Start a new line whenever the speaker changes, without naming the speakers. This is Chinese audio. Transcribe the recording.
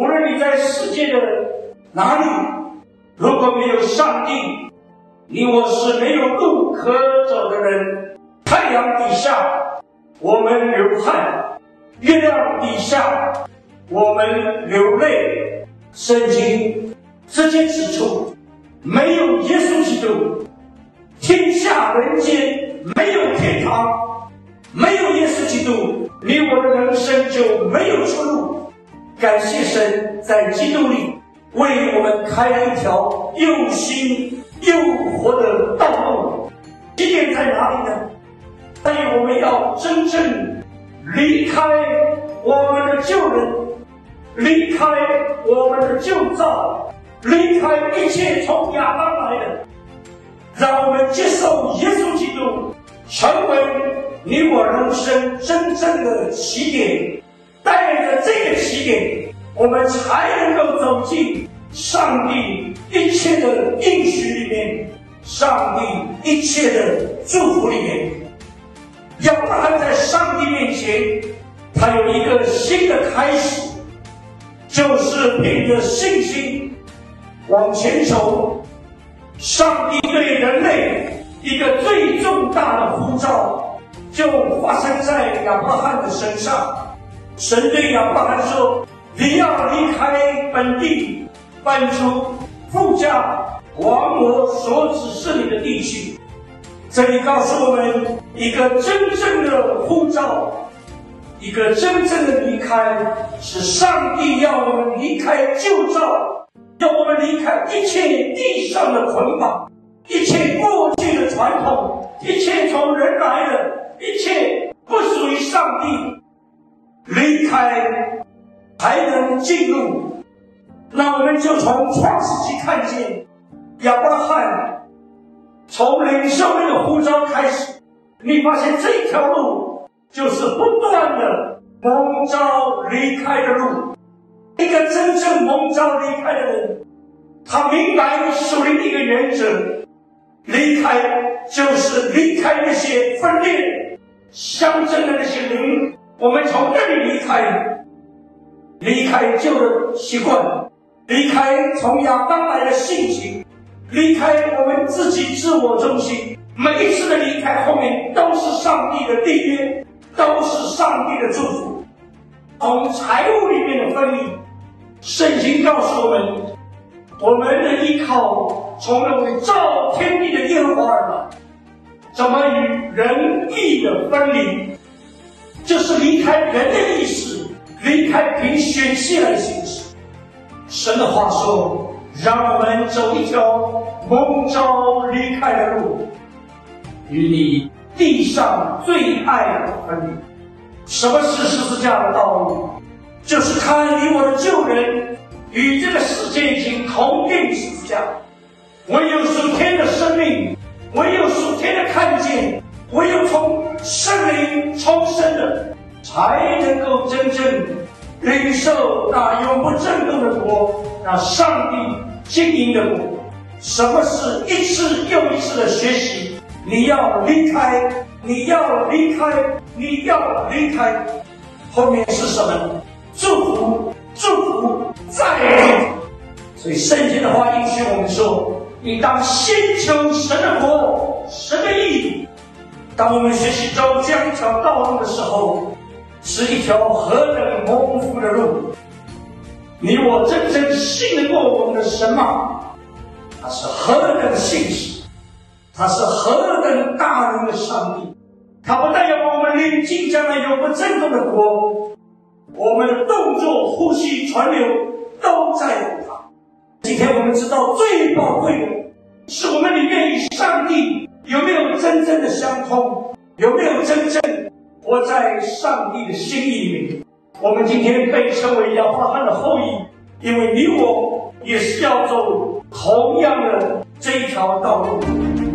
无论你在世界的哪里，如果没有上帝，你我是没有路可走的人。太阳底下，我们流汗；月亮底下，我们流泪。圣经直接指出，没有耶稣基督，天下人间没有天堂，没有耶稣基督，你我的人生就没有出路。感谢神在基督里为我们开了一条又新又活的道路。起点在哪里呢？在于我们要真正离开我们的旧人，离开我们的旧造，离开一切从亚当来的，让我们接受耶稣基督，成为你我人生真正的起点。带着这个起点，我们才能够走进上帝一切的应许里面，上帝一切的祝福里面。亚伯拉罕在上帝面前，他有一个新的开始，就是凭着信心往前走。上帝对人类一个最重大的呼召，就发生在亚伯拉罕的身上。神对亚伯拉说：“你要离开本地，搬出富家，往我所指示你的地区。”这里告诉我们一个真正的呼召，一个真正的离开，是上帝要我们离开旧造，要我们离开一切地上的捆绑，一切过去的传统，一切从人来的，一切不属于上帝。离开，才能进入。那我们就从创世纪看见亚伯拉罕从领袖那个呼召开始，你发现这条路就是不断的蒙召离开的路。一个真正蒙召离开的人，他明白属灵的一个原则：离开就是离开那些分裂、相争的那些灵。我们从这里离开，离开旧的习惯，离开从亚当来的性情，离开我们自己自我中心。每一次的离开后面都是上帝的缔约，都是上帝的祝福。从财务里面的分离，圣经告诉我们，我们的依靠从那位造天地的耶和华而来，怎么与人义的分离？就是离开人的意识，离开凭血气来行事。神的话说：“让我们走一条蒙召离开的路，与你地上最爱的分离。什么是十字架的道路？就是看你我的旧人与这个世界已经同定十字架。唯有属天的生命，唯有属天的看见。”唯有从圣灵重生的，才能够真正领受那永不震动的国，那上帝经营的国。什么是一次又一次的学习？你要离开，你要离开，你要离开。后面是什么？祝福，祝福，再祝福。所以圣经的话应许我们说：你当先求神的国，神的义。当我们学习走这样一条道路的时候，是一条何等模糊的路！你我真正信得过我们的神吗？他是何等信实，他是何等大能的上帝！他不但要把我们领进将来永不震动的国，我们的动作、呼吸、传流都在乎他。今天我们知道最宝贵的是我们里面与上帝。真的相通？有没有真正活在上帝的心意里面？我们今天被称为亚伯拉罕的后裔，因为你我也是要走同样的这一条道路。